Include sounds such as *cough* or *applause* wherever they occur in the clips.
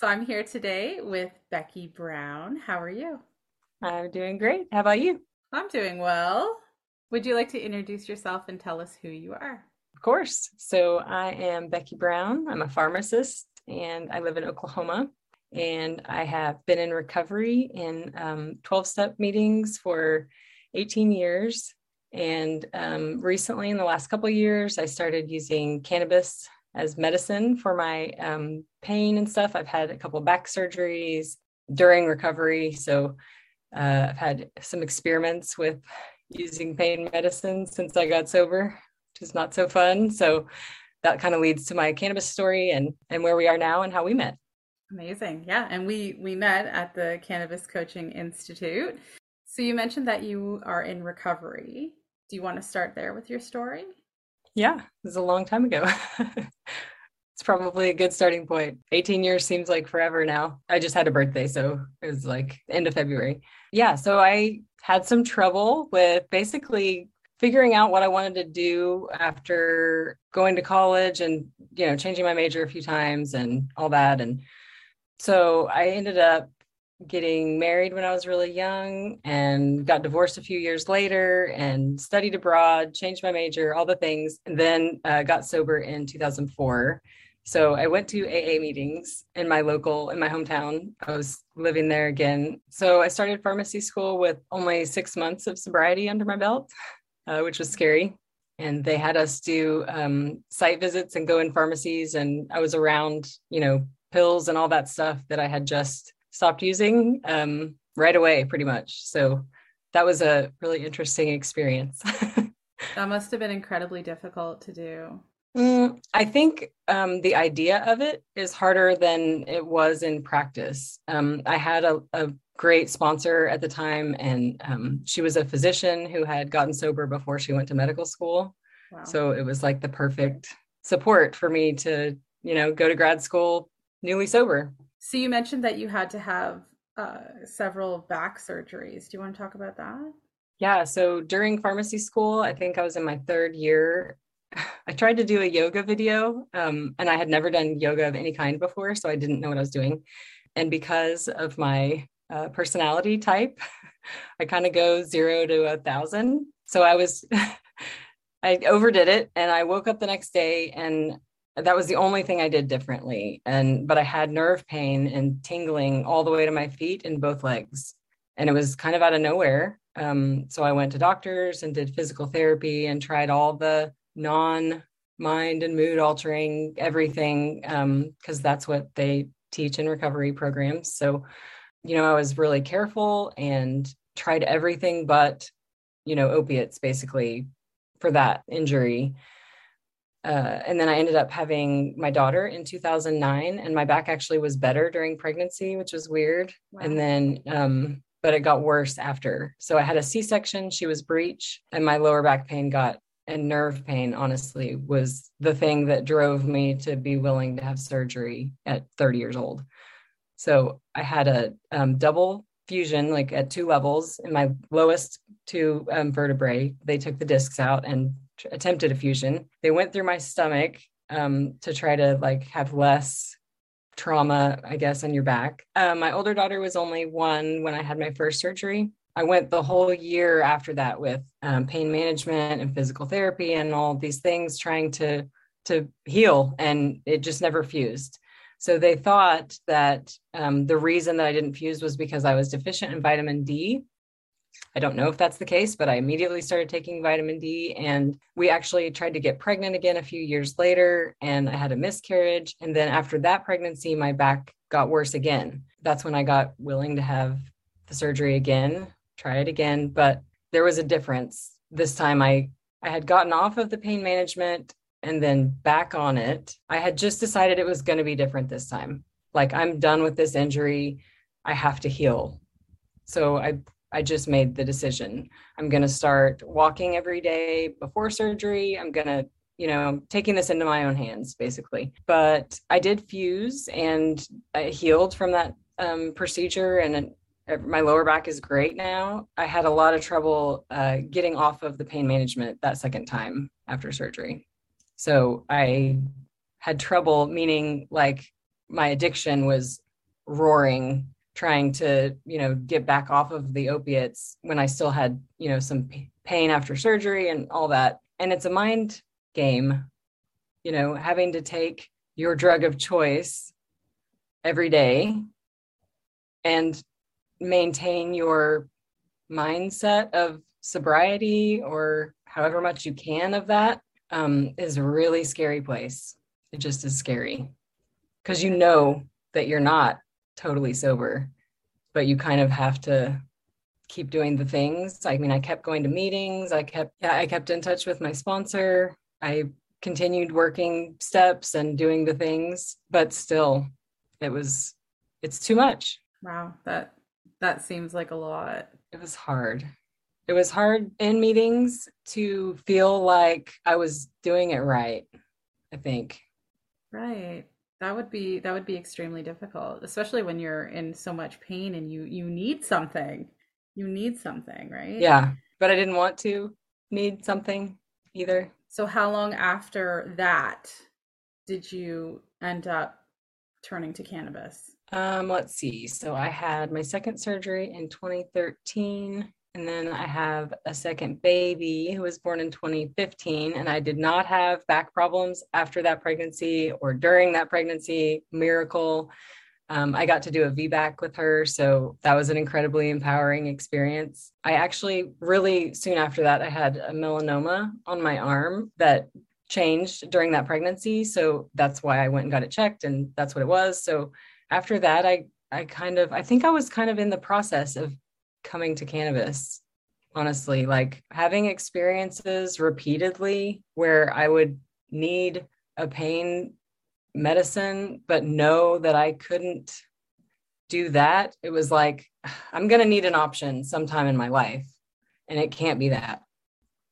So I'm here today with Becky Brown. How are you? I'm doing great. How about you? I'm doing well. Would you like to introduce yourself and tell us who you are? Of course. So I am Becky Brown. I'm a pharmacist and I live in Oklahoma. And I have been in recovery in 12 um, step meetings for 18 years. And um, recently, in the last couple years, I started using cannabis as medicine for my um, pain and stuff. I've had a couple back surgeries during recovery. So uh, I've had some experiments with using pain medicine since I got sober, which is not so fun. So that kind of leads to my cannabis story and and where we are now and how we met. Amazing. Yeah, and we we met at the Cannabis Coaching Institute. So you mentioned that you are in recovery. Do you want to start there with your story? Yeah, it was a long time ago. *laughs* it's probably a good starting point. 18 years seems like forever now. I just had a birthday, so it was like end of February. Yeah, so I had some trouble with basically figuring out what I wanted to do after going to college and you know changing my major a few times and all that and so I ended up getting married when I was really young and got divorced a few years later and studied abroad, changed my major, all the things, and then uh, got sober in 2004. So I went to AA meetings in my local, in my hometown. I was living there again. So I started pharmacy school with only six months of sobriety under my belt, uh, which was scary. And they had us do um, site visits and go in pharmacies. And I was around, you know, pills and all that stuff that I had just stopped using um, right away, pretty much. So that was a really interesting experience. *laughs* that must have been incredibly difficult to do. Mm, I think um, the idea of it is harder than it was in practice. Um, I had a, a, great sponsor at the time, and um, she was a physician who had gotten sober before she went to medical school. Wow. So it was like the perfect support for me to, you know, go to grad school newly sober. So you mentioned that you had to have uh, several back surgeries. Do you want to talk about that? Yeah. So during pharmacy school, I think I was in my third year. *sighs* I tried to do a yoga video, um, and I had never done yoga of any kind before, so I didn't know what I was doing. And because of my uh, personality type, *laughs* I kind of go zero to a thousand. So I was, *laughs* I overdid it, and I woke up the next day and that was the only thing I did differently. And but I had nerve pain and tingling all the way to my feet and both legs. And it was kind of out of nowhere. Um, so I went to doctors and did physical therapy and tried all the non mind and mood altering everything because um, that's what they teach in recovery programs. So, you know, I was really careful and tried everything but, you know, opiates basically for that injury uh, and then I ended up having my daughter in 2009, and my back actually was better during pregnancy, which was weird. Wow. And then, um, but it got worse after. So I had a C section, she was breech, and my lower back pain got, and nerve pain, honestly, was the thing that drove me to be willing to have surgery at 30 years old. So I had a um, double fusion, like at two levels in my lowest two um, vertebrae. They took the discs out and attempted a fusion. They went through my stomach um, to try to like have less trauma, I guess, on your back. Uh, my older daughter was only one when I had my first surgery. I went the whole year after that with um, pain management and physical therapy and all these things, trying to to heal, and it just never fused. So they thought that um, the reason that I didn't fuse was because I was deficient in vitamin D, I don't know if that's the case, but I immediately started taking vitamin D. And we actually tried to get pregnant again a few years later, and I had a miscarriage. And then after that pregnancy, my back got worse again. That's when I got willing to have the surgery again, try it again. But there was a difference. This time I, I had gotten off of the pain management and then back on it. I had just decided it was going to be different this time. Like, I'm done with this injury. I have to heal. So I I just made the decision. I'm going to start walking every day before surgery. I'm going to, you know, taking this into my own hands, basically. But I did fuse and I healed from that um, procedure, and my lower back is great now. I had a lot of trouble uh, getting off of the pain management that second time after surgery. So I had trouble, meaning like my addiction was roaring trying to you know get back off of the opiates when i still had you know some p- pain after surgery and all that and it's a mind game you know having to take your drug of choice every day and maintain your mindset of sobriety or however much you can of that um, is a really scary place. It just is scary because you know that you're not totally sober, but you kind of have to keep doing the things. I mean, I kept going to meetings. I kept, yeah, I kept in touch with my sponsor. I continued working steps and doing the things, but still, it was, it's too much. Wow, that that seems like a lot. It was hard. It was hard in meetings to feel like I was doing it right, I think. Right. That would be that would be extremely difficult, especially when you're in so much pain and you you need something. You need something, right? Yeah, but I didn't want to need something either. So how long after that did you end up turning to cannabis? Um, let's see. So I had my second surgery in 2013. And then I have a second baby who was born in 2015. And I did not have back problems after that pregnancy or during that pregnancy. Miracle. Um, I got to do a VBAC with her. So that was an incredibly empowering experience. I actually, really soon after that, I had a melanoma on my arm that changed during that pregnancy. So that's why I went and got it checked. And that's what it was. So after that, I I kind of I think I was kind of in the process of coming to cannabis. Honestly, like having experiences repeatedly where I would need a pain medicine, but know that I couldn't do that. It was like, *sighs* I'm going to need an option sometime in my life. And it can't be that.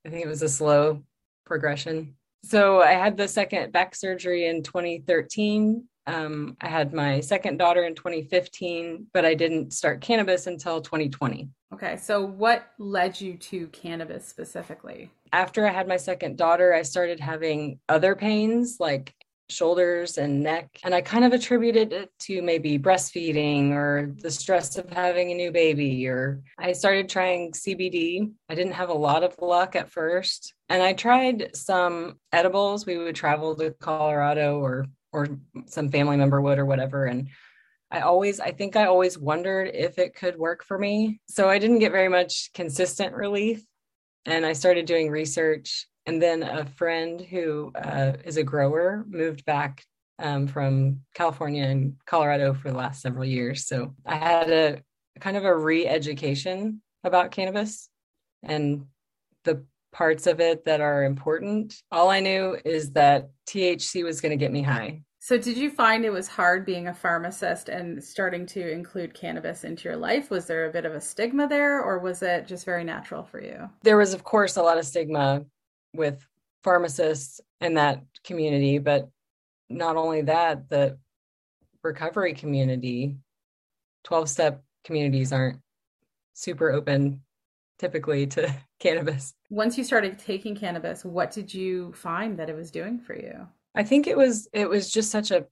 I think it was a slow progression. So I had the second back surgery in 2013 um, I had my second daughter in 2015, but I didn't start cannabis until 2020. Okay, so what led you to cannabis specifically? After I had my second daughter, I started having other pains like shoulders and neck. And I kind of attributed it to maybe breastfeeding or the stress of having a new baby. Or I started trying CBD. I didn't have a lot of luck at first. And I tried some edibles. We would travel to Colorado or or some family member would or whatever and I always I think I always wondered if it could work for me. So I didn't get very much consistent relief and I started doing research and then a friend who uh, is a grower moved back um, from California and Colorado for the last several years. So I had a kind of a re-education about cannabis and the parts of it that are important. All I knew is that THC was going to get me high. So, did you find it was hard being a pharmacist and starting to include cannabis into your life? Was there a bit of a stigma there, or was it just very natural for you? There was, of course, a lot of stigma with pharmacists in that community, but not only that, the recovery community, 12 step communities aren't super open typically to *laughs* cannabis. Once you started taking cannabis, what did you find that it was doing for you? I think it was it was just such a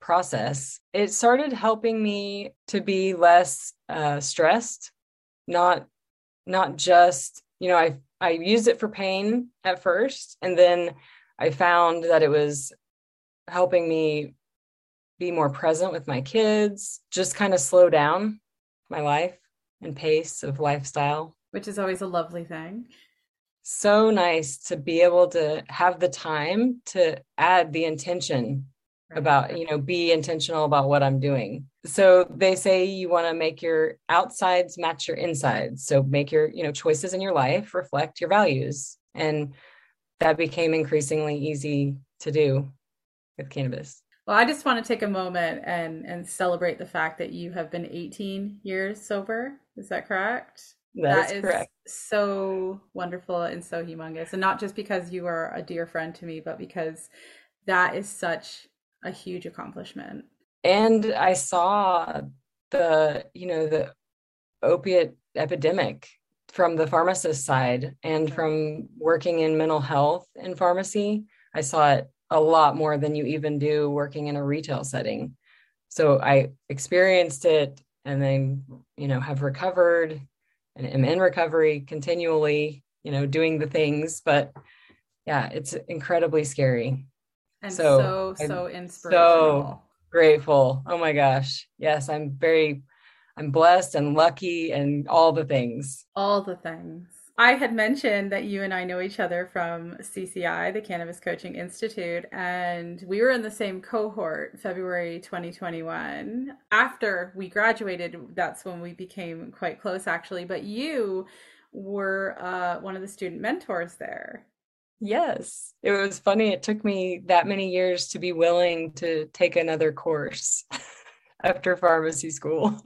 process. It started helping me to be less uh, stressed, not not just you know I I used it for pain at first, and then I found that it was helping me be more present with my kids, just kind of slow down my life and pace of lifestyle which is always a lovely thing. So nice to be able to have the time to add the intention right. about, you know, be intentional about what I'm doing. So they say you want to make your outsides match your insides. So make your, you know, choices in your life reflect your values. And that became increasingly easy to do with cannabis. Well, I just want to take a moment and and celebrate the fact that you have been 18 years sober. Is that correct? That, that is, correct. so wonderful and so humongous. And not just because you are a dear friend to me, but because that is such a huge accomplishment. And I saw the, you know, the opiate epidemic from the pharmacist side and from working in mental health in pharmacy. I saw it a lot more than you even do working in a retail setting. so I experienced it and then, you know, have recovered and am in recovery continually, you know, doing the things. But yeah, it's incredibly scary. And so, so, so inspirational. So grateful. Oh my gosh. Yes, I'm very, I'm blessed and lucky and all the things. All the things. I had mentioned that you and I know each other from CCI, the Cannabis Coaching Institute, and we were in the same cohort February 2021. After we graduated, that's when we became quite close, actually. But you were uh, one of the student mentors there. Yes, it was funny. It took me that many years to be willing to take another course *laughs* after pharmacy school.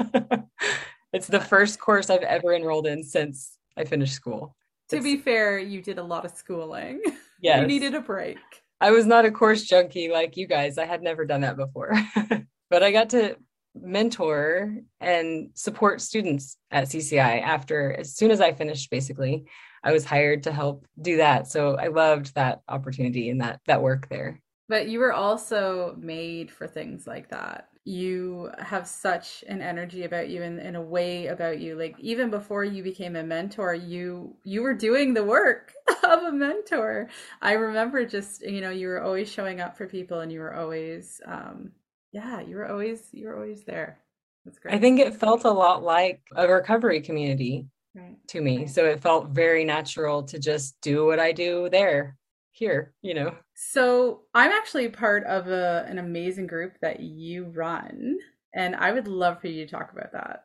*laughs* it's the first course I've ever enrolled in since I finished school. To it's, be fair, you did a lot of schooling. Yeah. *laughs* you needed a break. I was not a course junkie like you guys. I had never done that before. *laughs* but I got to mentor and support students at CCI after as soon as I finished basically. I was hired to help do that. So I loved that opportunity and that that work there. But you were also made for things like that you have such an energy about you and, and a way about you. Like even before you became a mentor you you were doing the work *laughs* of a mentor. I remember just you know you were always showing up for people and you were always um yeah you were always you were always there. That's great. i think it felt a lot like a recovery community right. to me. So it felt very natural to just do what i do there here, you know. So I'm actually part of a, an amazing group that you run, and I would love for you to talk about that.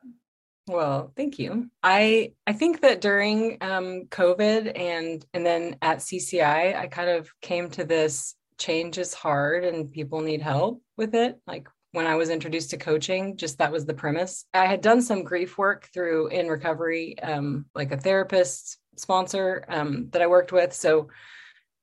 Well, thank you. I I think that during um, COVID and and then at CCI, I kind of came to this change is hard and people need help with it. Like when I was introduced to coaching, just that was the premise. I had done some grief work through in recovery, um, like a therapist sponsor um, that I worked with. So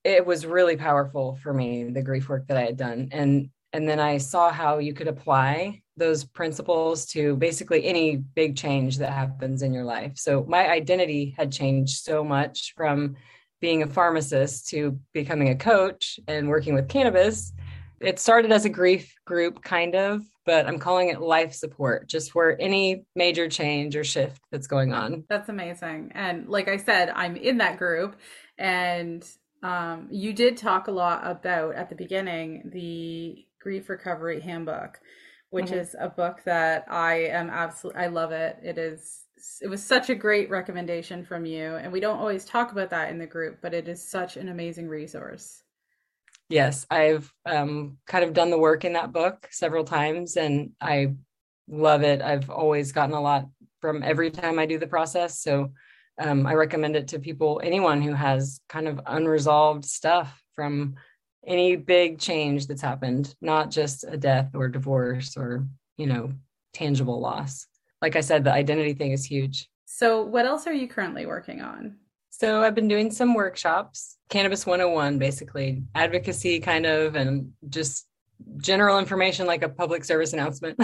it was really powerful for me the grief work that i had done. And and then i saw how you could apply those principles to basically any big change that happens in your life. So my identity had changed so much from being a pharmacist to becoming a coach and working with cannabis. It started as a grief group kind of but i'm calling it life support just for any major change or shift that's going on. That's amazing. And like i said i'm in that group and um, you did talk a lot about at the beginning the grief recovery handbook, which mm-hmm. is a book that I am absolutely I love it. It is it was such a great recommendation from you, and we don't always talk about that in the group, but it is such an amazing resource. Yes, I've um, kind of done the work in that book several times, and I love it. I've always gotten a lot from every time I do the process. So um, I recommend it to people, anyone who has kind of unresolved stuff from any big change that's happened, not just a death or divorce or, you know, tangible loss. Like I said, the identity thing is huge. So, what else are you currently working on? So, I've been doing some workshops, Cannabis 101, basically, advocacy kind of, and just general information like a public service announcement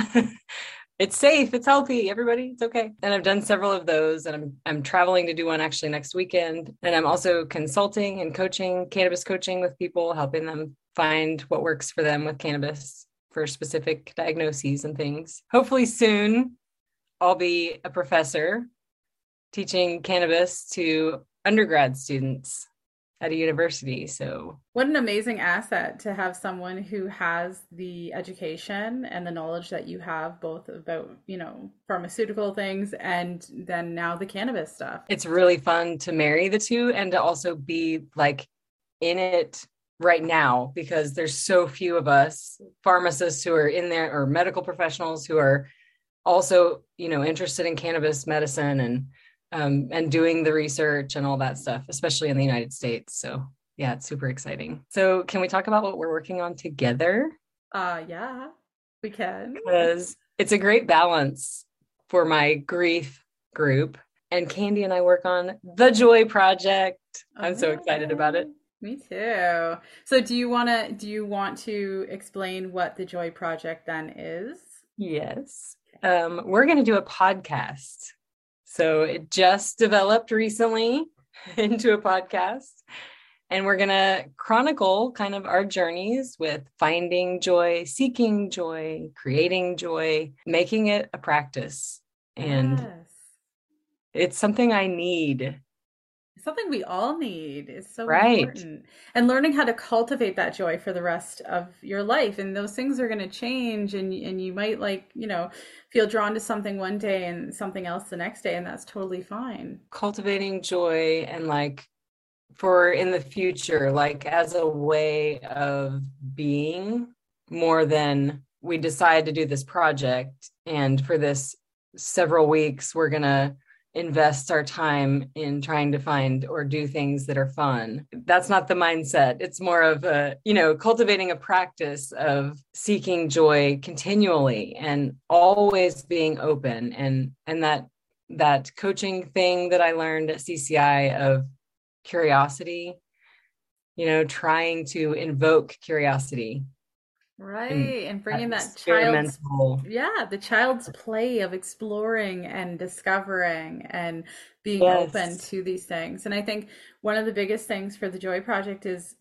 *laughs* it's safe, it's healthy, everybody, it's okay. And I've done several of those and I'm I'm traveling to do one actually next weekend. And I'm also consulting and coaching, cannabis coaching with people, helping them find what works for them with cannabis for specific diagnoses and things. Hopefully soon I'll be a professor teaching cannabis to undergrad students at a university. So, what an amazing asset to have someone who has the education and the knowledge that you have, both about, you know, pharmaceutical things and then now the cannabis stuff. It's really fun to marry the two and to also be like in it right now because there's so few of us pharmacists who are in there or medical professionals who are also, you know, interested in cannabis medicine and um, and doing the research and all that stuff, especially in the United States. So yeah, it's super exciting. So can we talk about what we're working on together? Uh yeah, we can. Because it's a great balance for my grief group. And Candy and I work on the Joy Project. I'm so excited about it. Me too. So do you want to do you want to explain what the Joy Project then is? Yes. Um, we're going to do a podcast so it just developed recently *laughs* into a podcast. And we're going to chronicle kind of our journeys with finding joy, seeking joy, creating joy, making it a practice. And yes. it's something I need something we all need is so right. important. And learning how to cultivate that joy for the rest of your life. And those things are going to change and and you might like you know feel drawn to something one day and something else the next day and that's totally fine. Cultivating joy and like for in the future like as a way of being more than we decide to do this project. And for this several weeks we're going to invest our time in trying to find or do things that are fun. That's not the mindset. It's more of a, you know, cultivating a practice of seeking joy continually and always being open and and that that coaching thing that I learned at CCI of curiosity, you know, trying to invoke curiosity Mm, right and, and bringing that child's yeah the child's play of exploring and discovering and being yes. open to these things and i think one of the biggest things for the joy project is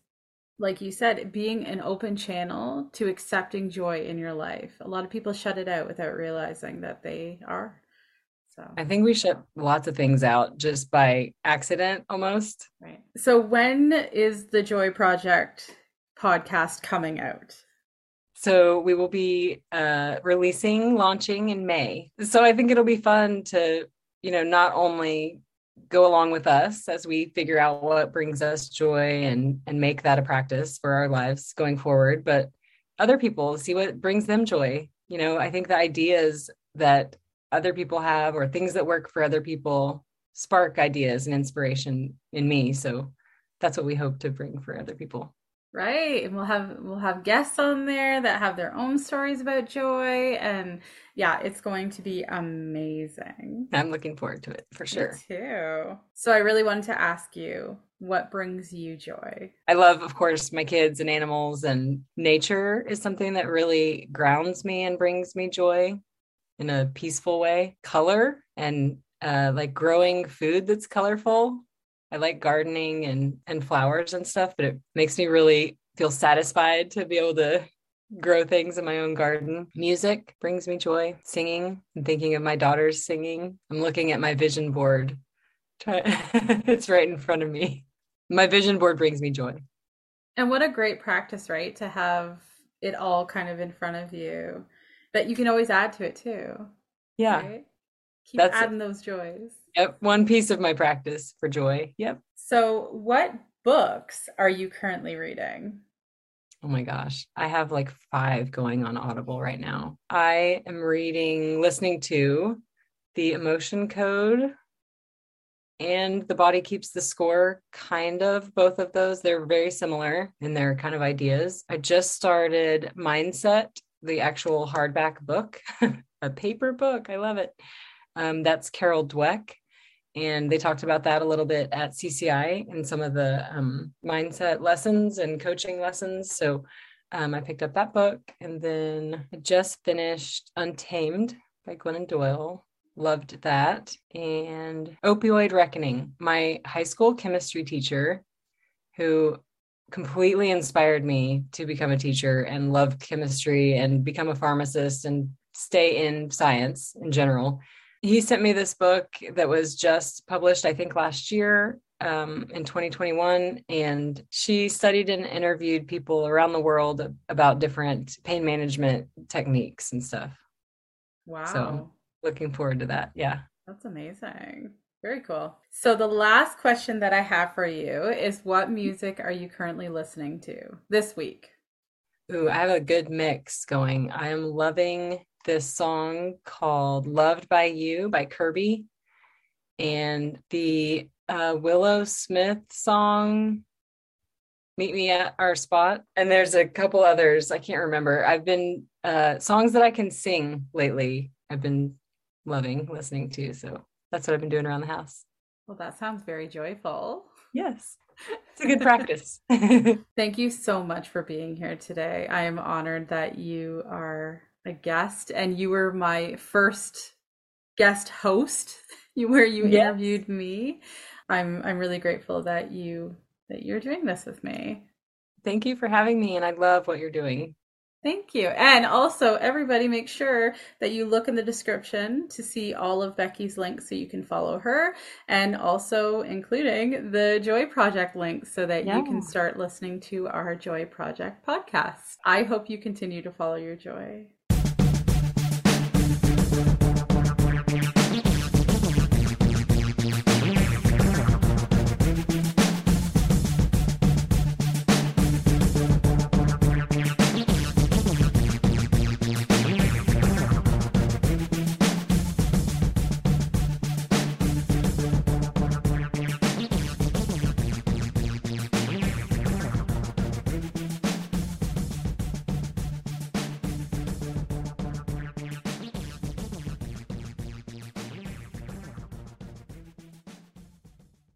like you said being an open channel to accepting joy in your life a lot of people shut it out without realizing that they are so I think we shut lots of things out just by accident almost. Right. So when is the Joy Project podcast coming out? So we will be uh, releasing, launching in May. So I think it'll be fun to, you know, not only go along with us as we figure out what brings us joy and and make that a practice for our lives going forward, but other people see what brings them joy. You know, I think the ideas that other people have or things that work for other people spark ideas and inspiration in me. So that's what we hope to bring for other people right? And we'll have we'll have guests on there that have their own stories about joy and yeah it's going to be amazing. I'm looking forward to it for sure. Me too. So i really wanted to ask you what brings you joy? I love of course my kids and animals and nature is something that really grounds me and brings me joy in a peaceful way. Color and uh, like growing food that's colorful I like gardening and and flowers and stuff, but it makes me really feel satisfied to be able to grow things in my own garden. Music brings me joy. Singing and thinking of my daughters singing. I'm looking at my vision board. *laughs* it's right in front of me. My vision board brings me joy. And what a great practice, right? To have it all kind of in front of you that you can always add to it too. Yeah. Right? Keep That's adding those joys. Yep. One piece of my practice for joy. Yep. So, what books are you currently reading? Oh my gosh. I have like five going on Audible right now. I am reading, listening to The Emotion Code and The Body Keeps the Score, kind of both of those. They're very similar in their kind of ideas. I just started Mindset, the actual hardback book, *laughs* a paper book. I love it. Um, that's Carol Dweck and they talked about that a little bit at CCI and some of the um, mindset lessons and coaching lessons. So um, I picked up that book, and then I just finished Untamed by Glennon Doyle. Loved that, and Opioid Reckoning. My high school chemistry teacher, who completely inspired me to become a teacher and love chemistry and become a pharmacist and stay in science in general he sent me this book that was just published, I think, last year um, in 2021. And she studied and interviewed people around the world about different pain management techniques and stuff. Wow. So looking forward to that. Yeah. That's amazing. Very cool. So the last question that I have for you is what music are you currently listening to this week? Ooh, I have a good mix going. I am loving this song called Loved by You by Kirby and the uh, Willow Smith song Meet Me at Our Spot. And there's a couple others I can't remember. I've been uh, songs that I can sing lately. I've been loving listening to. So that's what I've been doing around the house. Well, that sounds very joyful. Yes. It's a good practice. *laughs* Thank you so much for being here today. I am honored that you are a guest and you were my first guest host *laughs* where you yes. interviewed me i'm i'm really grateful that you that you're doing this with me. Thank you for having me, and I love what you're doing. Thank you. And also, everybody, make sure that you look in the description to see all of Becky's links so you can follow her, and also including the Joy Project links so that yeah. you can start listening to our Joy Project podcast. I hope you continue to follow your joy.